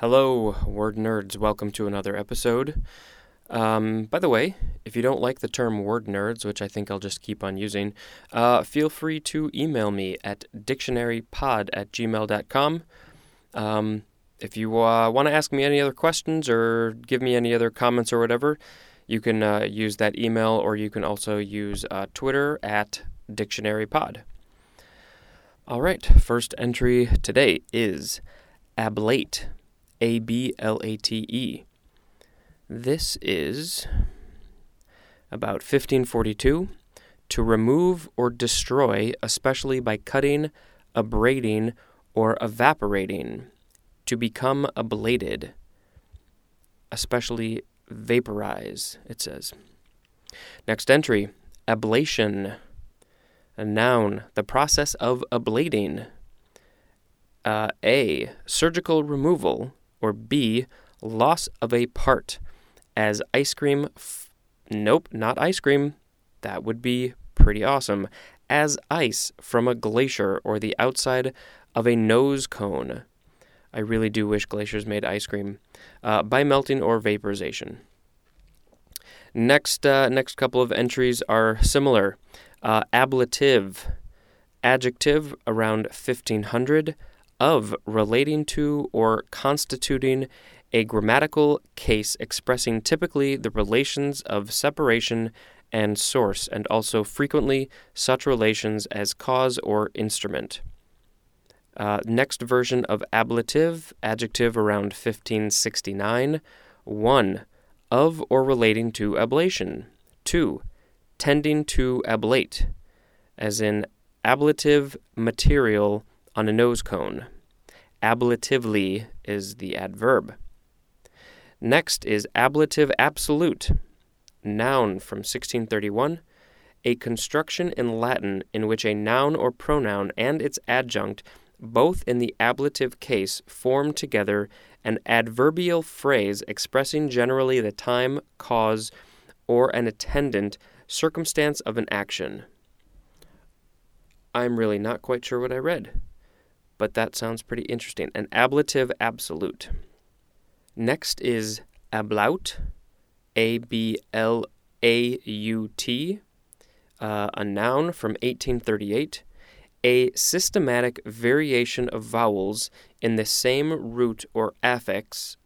Hello, word nerds. Welcome to another episode. Um, by the way, if you don't like the term word nerds, which I think I'll just keep on using, uh, feel free to email me at dictionarypod at gmail.com. Um, if you uh, want to ask me any other questions or give me any other comments or whatever, you can uh, use that email or you can also use uh, Twitter at dictionarypod. All right, first entry today is ablate. A B L A T E. This is about 1542 to remove or destroy, especially by cutting, abrading, or evaporating, to become ablated, especially vaporize, it says. Next entry ablation, a noun, the process of ablating. Uh, a. Surgical removal, or B. Loss of a part, as ice cream. F- nope, not ice cream. That would be pretty awesome. As ice from a glacier or the outside of a nose cone. I really do wish glaciers made ice cream. Uh, by melting or vaporization. Next, uh, next couple of entries are similar. Uh, ablative, adjective around 1500, of relating to or constituting a grammatical case expressing typically the relations of separation and source, and also frequently such relations as cause or instrument. Uh, next version of ablative, adjective around 1569. 1. Of or relating to ablation. 2. Tending to ablate, as in ablative material on a nose cone. Ablatively is the adverb. Next is ablative absolute, noun from 1631, a construction in Latin in which a noun or pronoun and its adjunct, both in the ablative case, form together an adverbial phrase expressing generally the time, cause, or an attendant circumstance of an action. I'm really not quite sure what I read but that sounds pretty interesting. An ablative absolute. Next is ablaut, A B L A U T, uh, a noun from 1838, a systematic variation of vowels in the same root or affix,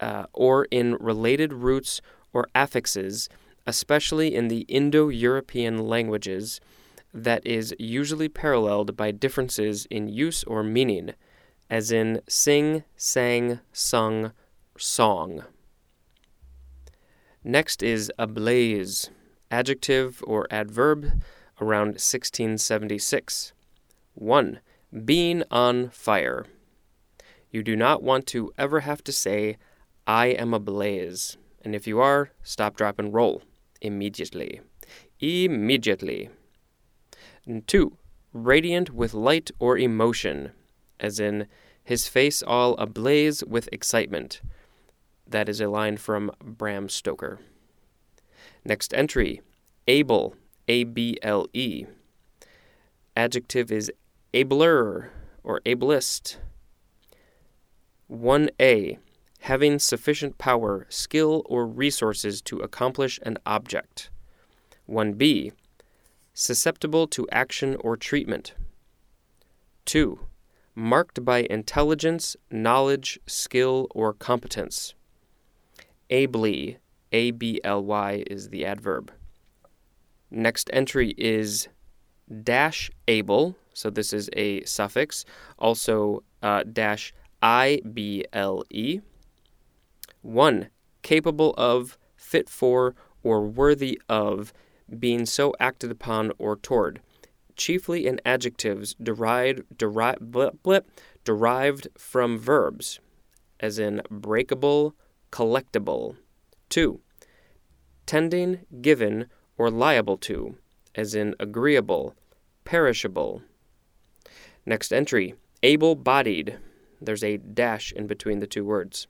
uh, or in related roots or affixes, especially in the Indo European languages that is usually paralleled by differences in use or meaning, as in sing, sang, sung, song. Next is ablaze, adjective or adverb, around 1676. 1. Being on fire. You do not want to ever have to say, I am ablaze. And if you are, stop, drop, and roll immediately. Immediately. Two, radiant with light or emotion, as in his face all ablaze with excitement. That is a line from Bram Stoker. Next entry, able, A B L E. Adjective is abler or ablest. 1a, having sufficient power, skill, or resources to accomplish an object. 1b, susceptible to action or treatment. 2. Marked by intelligence, knowledge, skill, or competence. Ably, A B L Y is the adverb. Next entry is dash able, so this is a suffix, also uh, dash I B L E. 1. Capable of, fit for, or worthy of being so acted upon or toward, chiefly in adjectives derived, deri- blip, blip, derived from verbs, as in breakable, collectible. 2. Tending, given, or liable to, as in agreeable, perishable. Next entry, able bodied. There's a dash in between the two words.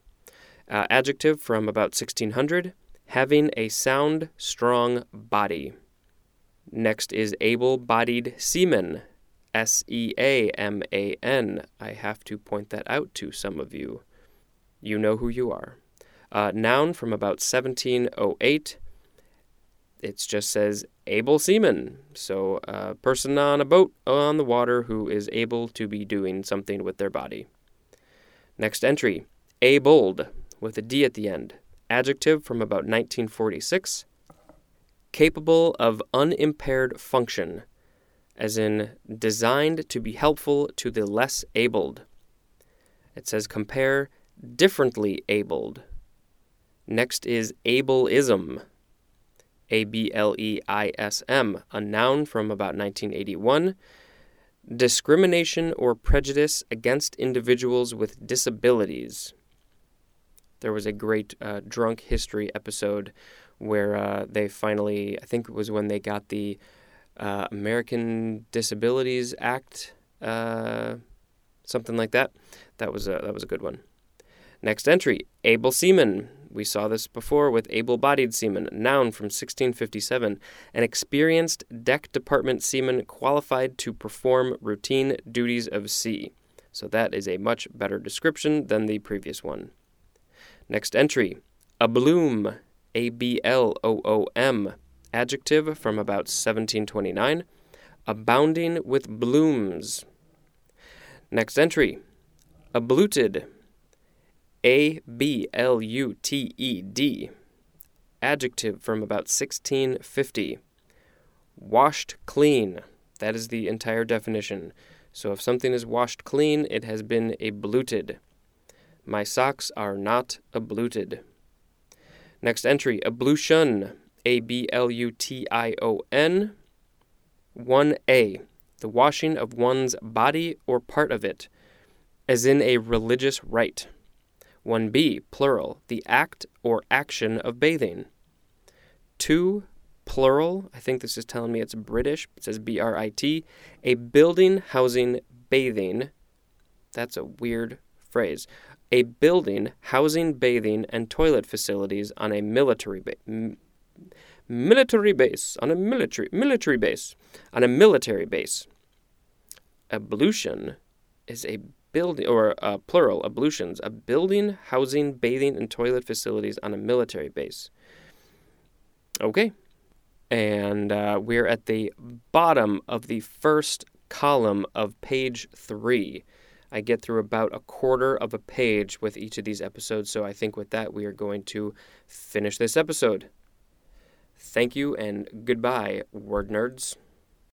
Uh, adjective from about 1600 having a sound, strong body. Next is able bodied seaman, S E A M A N. I have to point that out to some of you. You know who you are. Uh, noun from about 1708. It just says able seaman. So, a person on a boat on the water who is able to be doing something with their body. Next entry, abled, with a D at the end. Adjective from about 1946. Capable of unimpaired function, as in designed to be helpful to the less abled. It says compare differently abled. Next is ableism. A B L E I S M, a noun from about 1981. Discrimination or prejudice against individuals with disabilities. There was a great uh, drunk history episode where uh, they finally, I think it was when they got the uh, American Disabilities Act, uh, something like that. That was a, that was a good one. Next entry, able seaman. We saw this before with able bodied seaman, noun from 1657, an experienced deck department seaman qualified to perform routine duties of sea. So that is a much better description than the previous one. Next entry, Abloom, A B L O O M, adjective from about 1729, abounding with blooms. Next entry, abluted, A B L U T E D, adjective from about 1650, washed clean. That is the entire definition. So if something is washed clean, it has been abluted. My socks are not abluted. Next entry, ablution, A B L U T I O N. 1a, the washing of one's body or part of it, as in a religious rite. 1b, plural, the act or action of bathing. 2, plural, I think this is telling me it's British, it says B R I T, a building housing bathing. That's a weird phrase. A building housing bathing and toilet facilities on a military base military base on a military military base on a military base. Ablution is a building or uh, plural ablutions, a building housing bathing and toilet facilities on a military base. Okay, and uh, we're at the bottom of the first column of page three. I get through about a quarter of a page with each of these episodes, so I think with that we are going to finish this episode. Thank you and goodbye, word nerds.